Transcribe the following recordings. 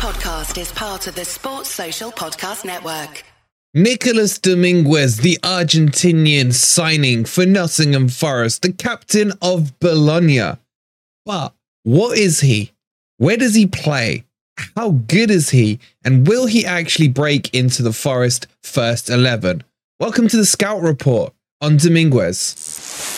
podcast is part of the Sports Social Podcast Network. Nicolas Dominguez, the Argentinian signing for Nottingham Forest, the captain of Bologna. But what is he? Where does he play? How good is he? And will he actually break into the Forest first 11? Welcome to the Scout Report on Dominguez.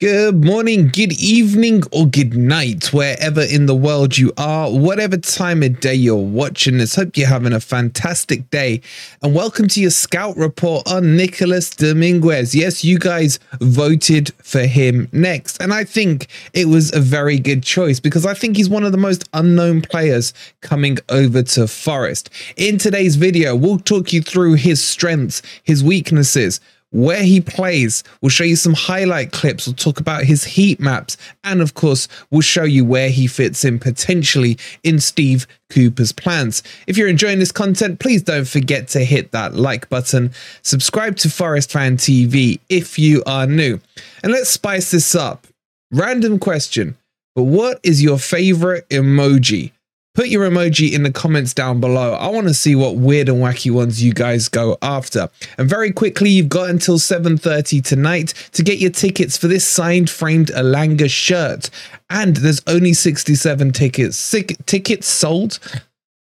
Good morning, good evening, or good night, wherever in the world you are, whatever time of day you're watching this. Hope you're having a fantastic day. And welcome to your scout report on Nicolas Dominguez. Yes, you guys voted for him next. And I think it was a very good choice because I think he's one of the most unknown players coming over to Forest. In today's video, we'll talk you through his strengths, his weaknesses where he plays. We'll show you some highlight clips. We'll talk about his heat maps. And of course, we'll show you where he fits in potentially in Steve Cooper's plans. If you're enjoying this content, please don't forget to hit that like button. Subscribe to Forest Fan TV if you are new. And let's spice this up. Random question, but what is your favorite emoji? Put your emoji in the comments down below. I want to see what weird and wacky ones you guys go after. And very quickly, you've got until 7.30 tonight to get your tickets for this signed framed Elanga shirt. And there's only 67 tickets. tickets sold.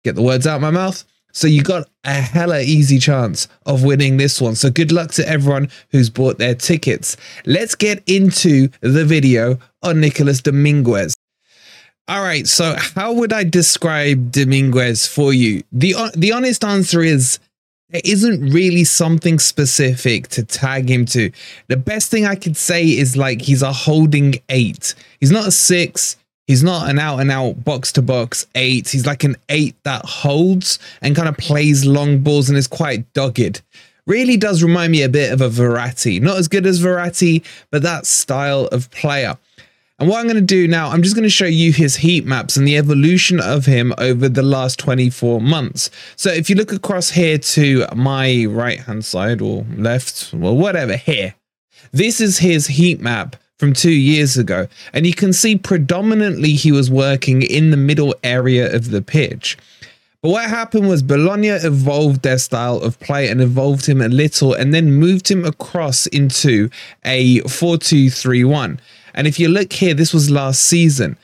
Get the words out of my mouth. So you got a hella easy chance of winning this one. So good luck to everyone who's bought their tickets. Let's get into the video on Nicolas Dominguez. All right. So, how would I describe Dominguez for you? the uh, The honest answer is there isn't really something specific to tag him to. The best thing I could say is like he's a holding eight. He's not a six. He's not an out and out box to box eight. He's like an eight that holds and kind of plays long balls and is quite dogged. Really does remind me a bit of a Verratti. Not as good as Verratti, but that style of player. And what I'm going to do now, I'm just going to show you his heat maps and the evolution of him over the last 24 months. So if you look across here to my right hand side or left, well, whatever, here, this is his heat map from two years ago. And you can see predominantly he was working in the middle area of the pitch. But what happened was Bologna evolved their style of play and evolved him a little and then moved him across into a 4 2 3 1. And if you look here, this was last season.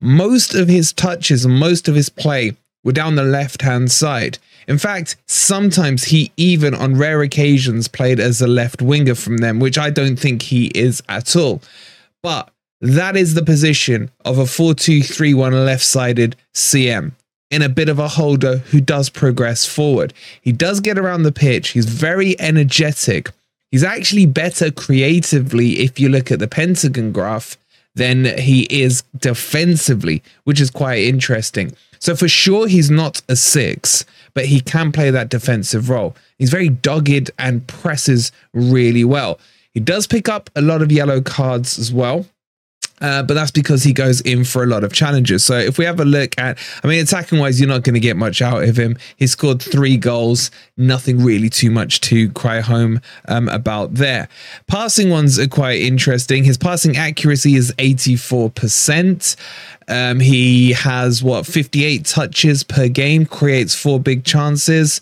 Most of his touches and most of his play were down the left hand side. In fact, sometimes he even on rare occasions played as a left winger from them, which I don't think he is at all. But that is the position of a 4 2 3 1 left sided CM in a bit of a holder who does progress forward. He does get around the pitch, he's very energetic, He's actually better creatively if you look at the Pentagon graph than he is defensively, which is quite interesting. So for sure, he's not a six, but he can play that defensive role. He's very dogged and presses really well. He does pick up a lot of yellow cards as well. Uh, but that's because he goes in for a lot of challenges. So if we have a look at, I mean, attacking wise, you're not going to get much out of him. He scored three goals, nothing really too much to cry home um, about there. Passing ones are quite interesting. His passing accuracy is 84%. Um, he has what 58 touches per game, creates four big chances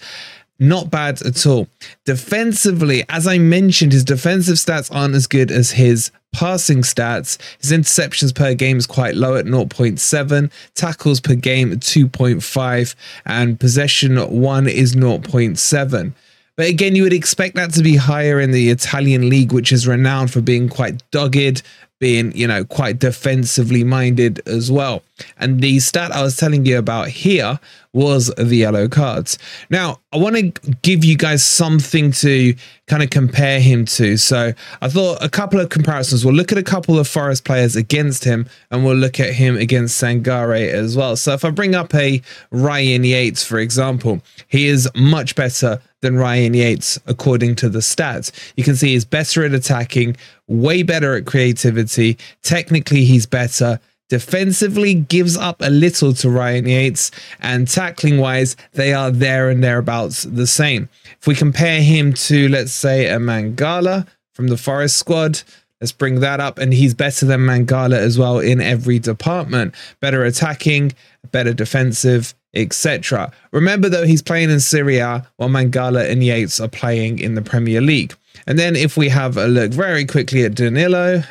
not bad at all. Defensively, as I mentioned, his defensive stats aren't as good as his passing stats. His interceptions per game is quite low at 0.7, tackles per game at 2.5, and possession one is 0.7. But again, you would expect that to be higher in the Italian league, which is renowned for being quite dogged, being, you know, quite defensively minded as well. And the stat I was telling you about here was the yellow cards. Now, I want to give you guys something to kind of compare him to. So I thought a couple of comparisons. We'll look at a couple of Forest players against him, and we'll look at him against Sangare as well. So if I bring up a Ryan Yates, for example, he is much better than Ryan Yates according to the stats. You can see he's better at attacking, way better at creativity. Technically, he's better. Defensively gives up a little to Ryan Yates, and tackling wise, they are there and thereabouts the same. If we compare him to, let's say, a Mangala from the Forest squad, let's bring that up, and he's better than Mangala as well in every department. Better attacking, better defensive, etc. Remember though, he's playing in Serie A while Mangala and Yates are playing in the Premier League. And then if we have a look very quickly at Danilo,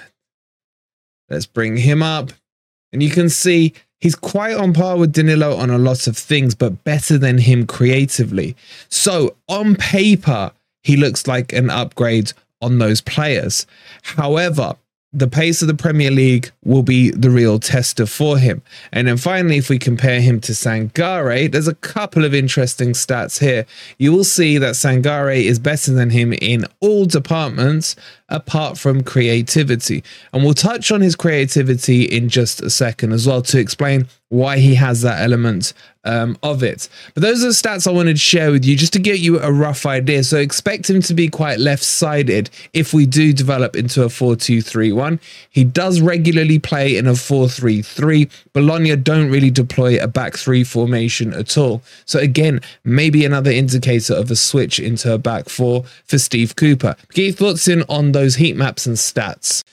let's bring him up. And you can see he's quite on par with Danilo on a lot of things, but better than him creatively. So on paper, he looks like an upgrade on those players. However, the pace of the Premier League will be the real tester for him. And then finally, if we compare him to Sangare, there's a couple of interesting stats here. You will see that Sangare is better than him in all departments apart from creativity. And we'll touch on his creativity in just a second as well to explain why he has that element um, of it. But those are the stats I wanted to share with you just to get you a rough idea. So expect him to be quite left sided if we do develop into a 4 2 3 1. He does regularly play in a 4 3 3. Bologna don't really deploy a back three formation at all. So again, maybe another indicator of a switch into a back four for Steve Cooper. Get your thoughts in on those heat maps and stats.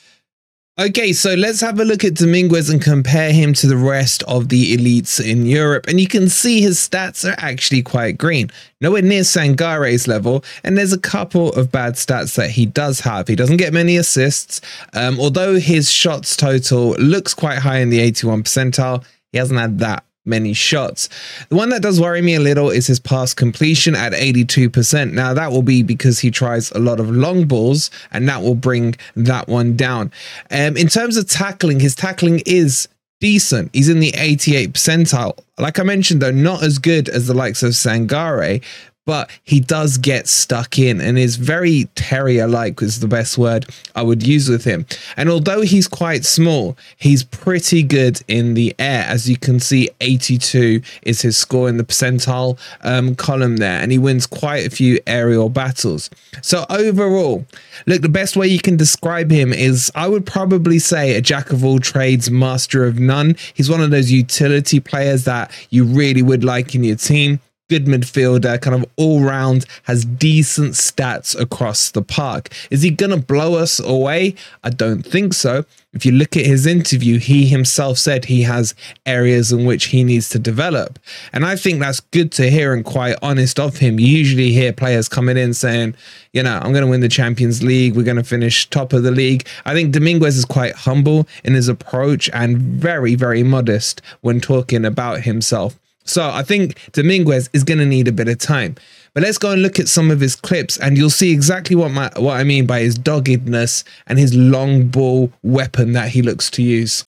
Okay, so let's have a look at Dominguez and compare him to the rest of the elites in Europe. And you can see his stats are actually quite green. Nowhere near Sangare's level, and there's a couple of bad stats that he does have. He doesn't get many assists, um, although his shots total looks quite high in the 81 percentile. He hasn't had that many shots. The one that does worry me a little is his pass completion at 82%. Now, that will be because he tries a lot of long balls, and that will bring that one down. Um, in terms of tackling, his tackling is decent. He's in the 88 percentile. Like I mentioned, though, not as good as the likes of Sangare, but he does get stuck in and is very terrier like is the best word I would use with him. And although he's quite small, he's pretty good in the air. As you can see, 82 is his score in the percentile um, column there, and he wins quite a few aerial battles. So overall, look, the best way you can describe him is I would probably say a jack of all trades, master of none. He's one of those utility players that you really would like in your team good midfielder, kind of all round, has decent stats across the park. Is he going to blow us away? I don't think so. If you look at his interview, he himself said he has areas in which he needs to develop. And I think that's good to hear and quite honest of him. You usually hear players coming in saying, you know, I'm going to win the Champions League. We're going to finish top of the league. I think Dominguez is quite humble in his approach and very, very modest when talking about himself. So I think Dominguez is going to need a bit of time. But let's go and look at some of his clips, and you'll see exactly what my what I mean by his doggedness and his long ball weapon that he looks to use.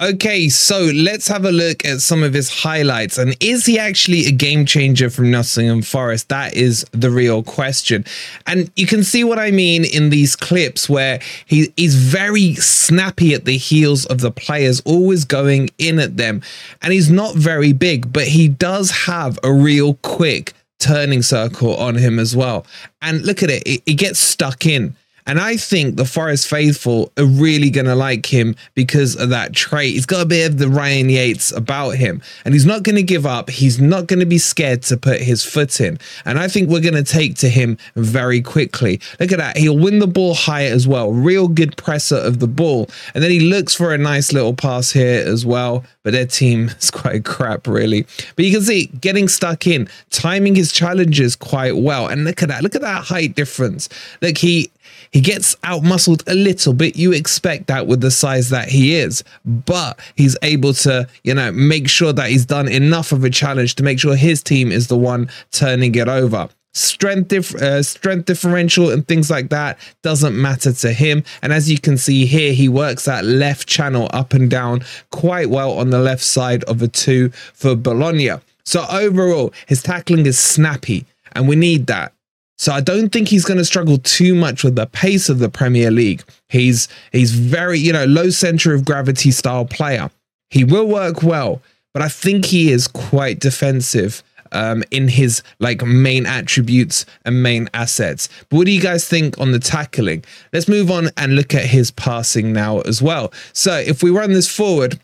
Okay, so let's have a look at some of his highlights. And is he actually a game changer from Nottingham Forest? That is the real question. And you can see what I mean in these clips where he is very snappy at the heels of the players, always going in at them. And he's not very big, but he does have a real quick turning circle on him as well. And look at it, it, it gets stuck in. And I think the Forest faithful are really going to like him because of that trait. He's got a bit of the Ryan Yates about him, and he's not going to give up. He's not going to be scared to put his foot in. And I think we're going to take to him very quickly. Look at that. He'll win the ball high as well. Real good presser of the ball. And then he looks for a nice little pass here as well. But their team is quite crap, really. But you can see getting stuck in, timing his challenges quite well. And look at that. Look at that height difference. Look, he he gets out muscled a little bit. You expect that with the size that he is, but he's able to, you know, make sure that he's done enough of a challenge to make sure his team is the one turning it over. Strength dif- uh, strength differential and things like that doesn't matter to him. And as you can see here he works that left channel up and down quite well on the left side of a 2 for Bologna. So overall his tackling is snappy and we need that so I don't think he's going to struggle too much with the pace of the Premier League. He's he's very, you know, low center of gravity style player. He will work well, but I think he is quite defensive um, in his like main attributes and main assets. But what do you guys think on the tackling? Let's move on and look at his passing now as well. So if we run this forward,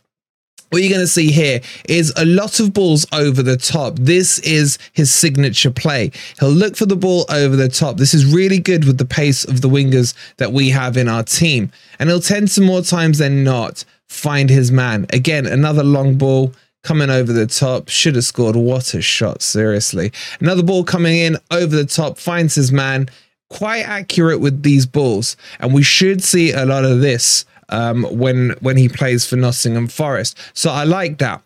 what you're going to see here is a lot of balls over the top. This is his signature play. He'll look for the ball over the top. This is really good with the pace of the wingers that we have in our team. And he'll tend to more times than not find his man. Again, another long ball coming over the top. Should have scored. What a shot, seriously. Another ball coming in over the top, finds his man. Quite accurate with these balls. And we should see a lot of this um, when when he plays for Nottingham Forest. So I like that.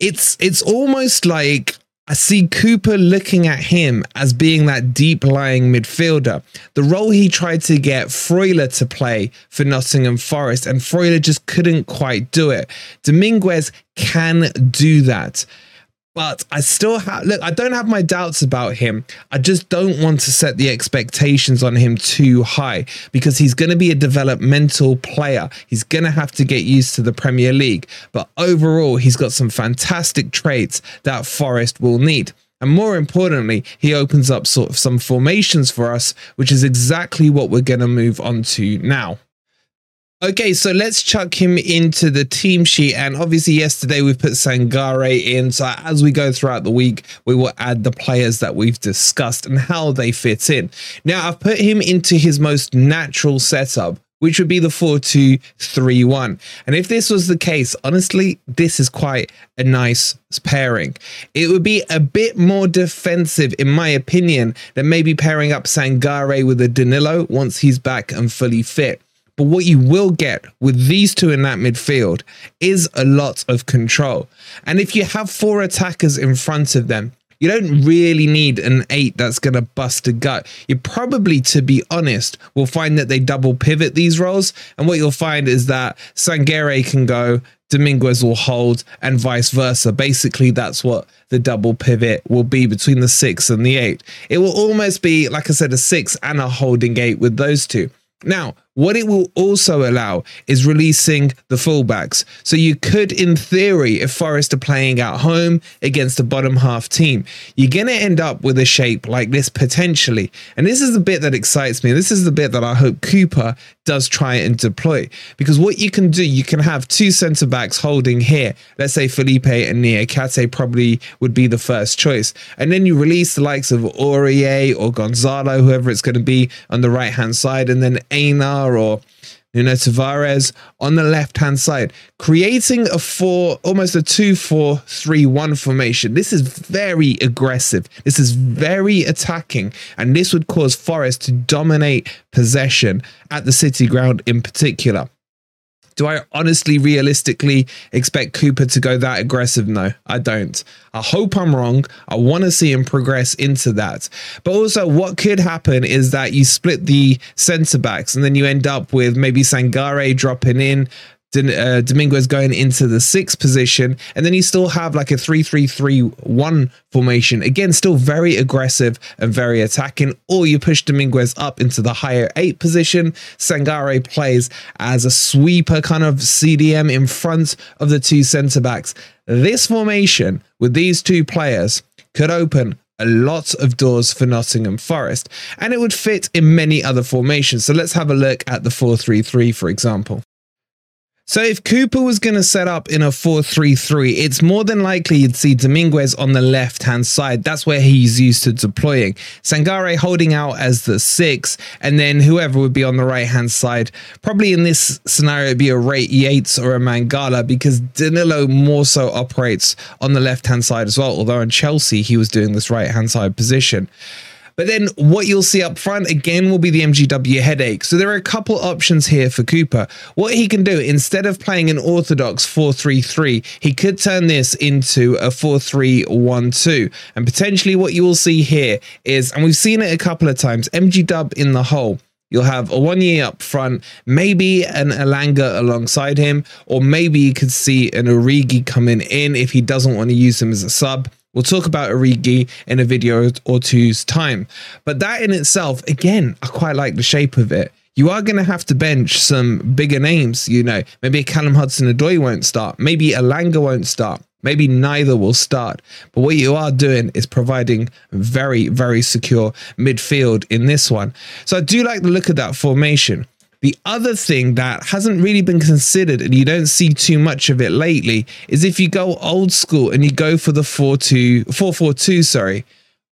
It's it's almost like I see Cooper looking at him as being that deep lying midfielder. The role he tried to get Freuler to play for Nottingham Forest, and Freuler just couldn't quite do it. Dominguez can do that but I still have look, I don't have my doubts about him. I just don't want to set the expectations on him too high because he's going to be a developmental player. He's going to have to get used to the Premier League. But overall, he's got some fantastic traits that Forest will need. And more importantly, he opens up sort of some formations for us, which is exactly what we're going to move on to now. Okay, so let's chuck him into the team sheet. And obviously, yesterday we put Sangare in. So as we go throughout the week, we will add the players that we've discussed and how they fit in. Now, I've put him into his most natural setup, which would be the 4 2 3 1. And if this was the case, honestly, this is quite a nice pairing. It would be a bit more defensive, in my opinion, than maybe pairing up Sangare with a Danilo once he's back and fully fit. But what you will get with these two in that midfield is a lot of control. And if you have four attackers in front of them, you don't really need an eight that's going to bust a gut. You probably, to be honest, will find that they double pivot these roles. And what you'll find is that Sangare can go, Dominguez will hold, and vice versa. Basically, that's what the double pivot will be between the six and the eight. It will almost be, like I said, a six and a holding eight with those two. Now, what it will also allow is releasing the fullbacks. So you could, in theory, if Forest are playing at home against a bottom half team, you're going to end up with a shape like this potentially. And this is the bit that excites me. This is the bit that I hope Cooper does try and deploy. Because what you can do, you can have two centre backs holding here. Let's say Felipe and Niakhaté probably would be the first choice. And then you release the likes of Aurier or Gonzalo, whoever it's going to be, on the right hand side, and then Einar or Nuno Tavares on the left hand side, creating a four, almost a two, four, three, one formation. This is very aggressive. This is very attacking, and this would cause Forest to dominate possession at the City ground in particular. Do I honestly, realistically expect Cooper to go that aggressive? No, I don't. I hope I'm wrong. I want to see him progress into that. But also, what could happen is that you split the centre backs and then you end up with maybe Sangare dropping in, uh, Dominguez going into the sixth position, and then you still have like a 3 3 3 1 formation. Again, still very aggressive and very attacking. Or you push Dominguez up into the higher eight position. Sangare plays as a sweeper kind of CDM in front of the two centre backs. This formation with these two players could open a lot of doors for Nottingham Forest, and it would fit in many other formations. So let's have a look at the 4 3 3, for example. So if Cooper was going to set up in a 4-3-3, it's more than likely you'd see Dominguez on the left-hand side. That's where he's used to deploying. Sangare holding out as the six, and then whoever would be on the right-hand side. Probably in this scenario, it'd be a Ray Yates or a Mangala because Danilo more so operates on the left-hand side as well. Although in Chelsea, he was doing this right-hand side position. But then what you'll see up front again will be the MGW headache. So there are a couple options here for Cooper. What he can do instead of playing an orthodox 4-3-3, he could turn this into a 4-3-1-2. And potentially what you will see here is, and we've seen it a couple of times, MGW in the hole. You'll have Awoniyi up front, maybe an Elanga alongside him, or maybe you could see an Origi coming in if he doesn't want to use him as a sub. We'll talk about Origi in a video or two's time. But that in itself, again, I quite like the shape of it. You are going to have to bench some bigger names, you know. Maybe Callum Hudson-Odoi won't start. Maybe Elanga won't start. Maybe neither will start. But what you are doing is providing very, very secure midfield in this one. So I do like the look of that formation. The other thing that hasn't really been considered and you don't see too much of it lately is if you go old school and you go for the 4-2 4-4-2, sorry,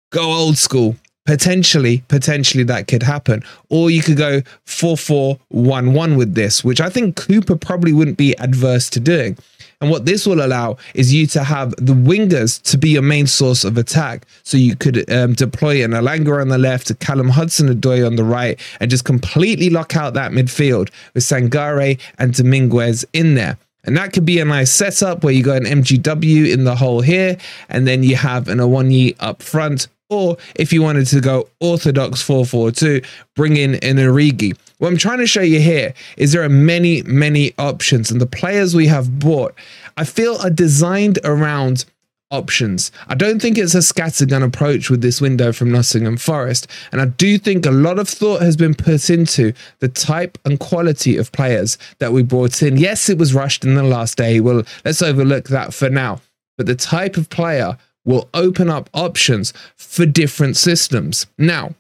go old school. Potentially, potentially that could happen. Or you could go 4-4-1-1 with this, which I think Cooper probably wouldn't be adverse to doing. And what this will allow is you to have the wingers to be your main source of attack. So you could um, deploy an Elanga on the left, a Callum Hudson-Odoi on the right, and just completely lock out that midfield with Sangare and Dominguez in there. And that could be a nice setup where you got an MGW in the hole here, and then you have an Awoniyi up front. Or if you wanted to go orthodox 4-4-2, bring in an Origi. What I'm trying to show you here is there are many, many options, and the players we have bought, I feel, are designed around options. I don't think it's a scattergun approach with this window from Nottingham Forest, and I do think a lot of thought has been put into the type and quality of players that we brought in. Yes, it was rushed in the last day. Well, let's overlook that for now. But the type of player will open up options for different systems. Now,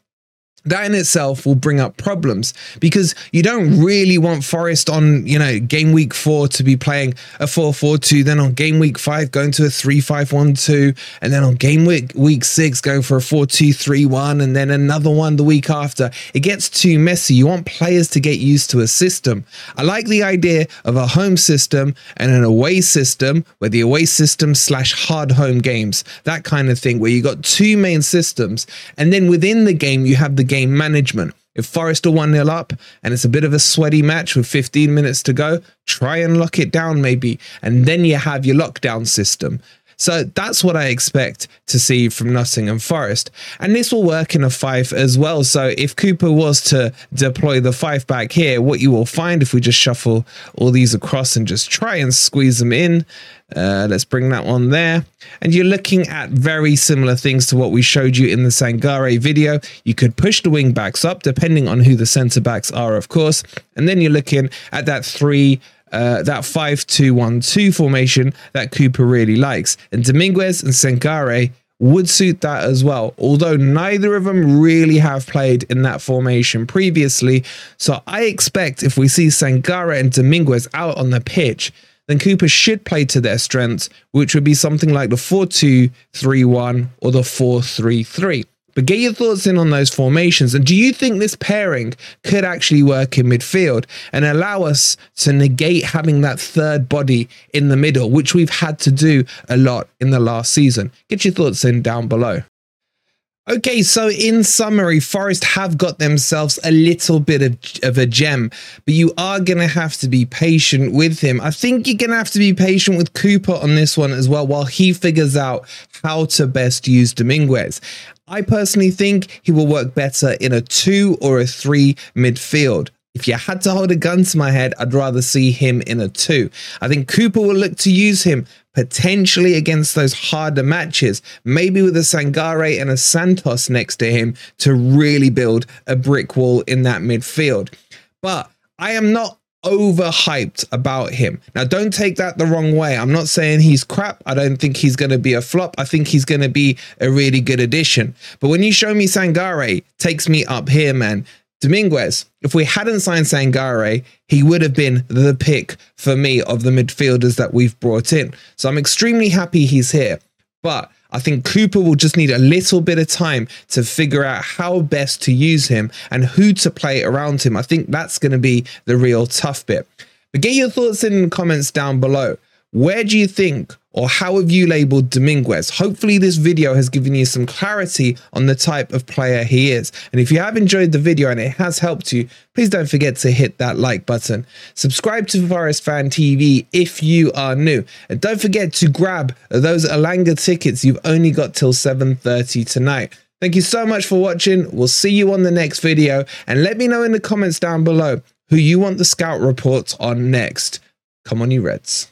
that in itself will bring up problems because you don't really want Forest on, you know, game week four to be playing a 4 4 2, then on game week five going to a 3 5 1 2, and then on game week, week six going for a 4 2 3 1, and then another one the week after. It gets too messy. You want players to get used to a system. I like the idea of a home system and an away system where the away system slash hard home games, that kind of thing, where you got two main systems, and then within the game, you have the game management. If Forest are 1 0 up and it's a bit of a sweaty match with 15 minutes to go, try and lock it down maybe. And then you have your lockdown system. So that's what I expect to see from Nottingham Forest. And this will work in a five as well. So if Cooper was to deploy the five back here, what you will find if we just shuffle all these across and just try and squeeze them in. Uh, let's bring that one there. And you're looking at very similar things to what we showed you in the Sangare video. You could push the wing backs up, depending on who the centre backs are, of course. And then you're looking at that three uh, that 5-2-1-2 formation that Cooper really likes. And Dominguez and Sangare would suit that as well, although neither of them really have played in that formation previously. So I expect if we see Sangare and Dominguez out on the pitch, then Cooper should play to their strengths, which would be something like the 4 2 3 1 or the 4 3 3. But get your thoughts in on those formations. And do you think this pairing could actually work in midfield and allow us to negate having that third body in the middle, which we've had to do a lot in the last season? Get your thoughts in down below. Okay, so in summary, Forest have got themselves a little bit of, of a gem, but you are going to have to be patient with him. I think you're going to have to be patient with Cooper on this one as well while he figures out how to best use Dominguez. I personally think he will work better in a two or a three midfield. If you had to hold a gun to my head, I'd rather see him in a two. I think Cooper will look to use him potentially against those harder matches, maybe with a Sangare and a Santos next to him to really build a brick wall in that midfield. But I am not overhyped about him. Now, don't take that the wrong way. I'm not saying he's crap. I don't think he's going to be a flop. I think he's going to be a really good addition. But when you show me Sangare, takes me up here, man. Dominguez, if we hadn't signed Sangare, he would have been the pick for me of the midfielders that we've brought in. So I'm extremely happy he's here. But I think Cooper will just need a little bit of time to figure out how best to use him and who to play around him. I think that's going to be the real tough bit. But get your thoughts in the comments down below. Where do you think or how have you labeled Dominguez? Hopefully this video has given you some clarity on the type of player he is. And if you have enjoyed the video and it has helped you, please don't forget to hit that like button. Subscribe to Forest Fan TV if you are new. And don't forget to grab those Elanga tickets. You've only got till 7.30 tonight. Thank you so much for watching. We'll see you on the next video. And let me know in the comments down below who you want the scout reports on next. Come on, you Reds.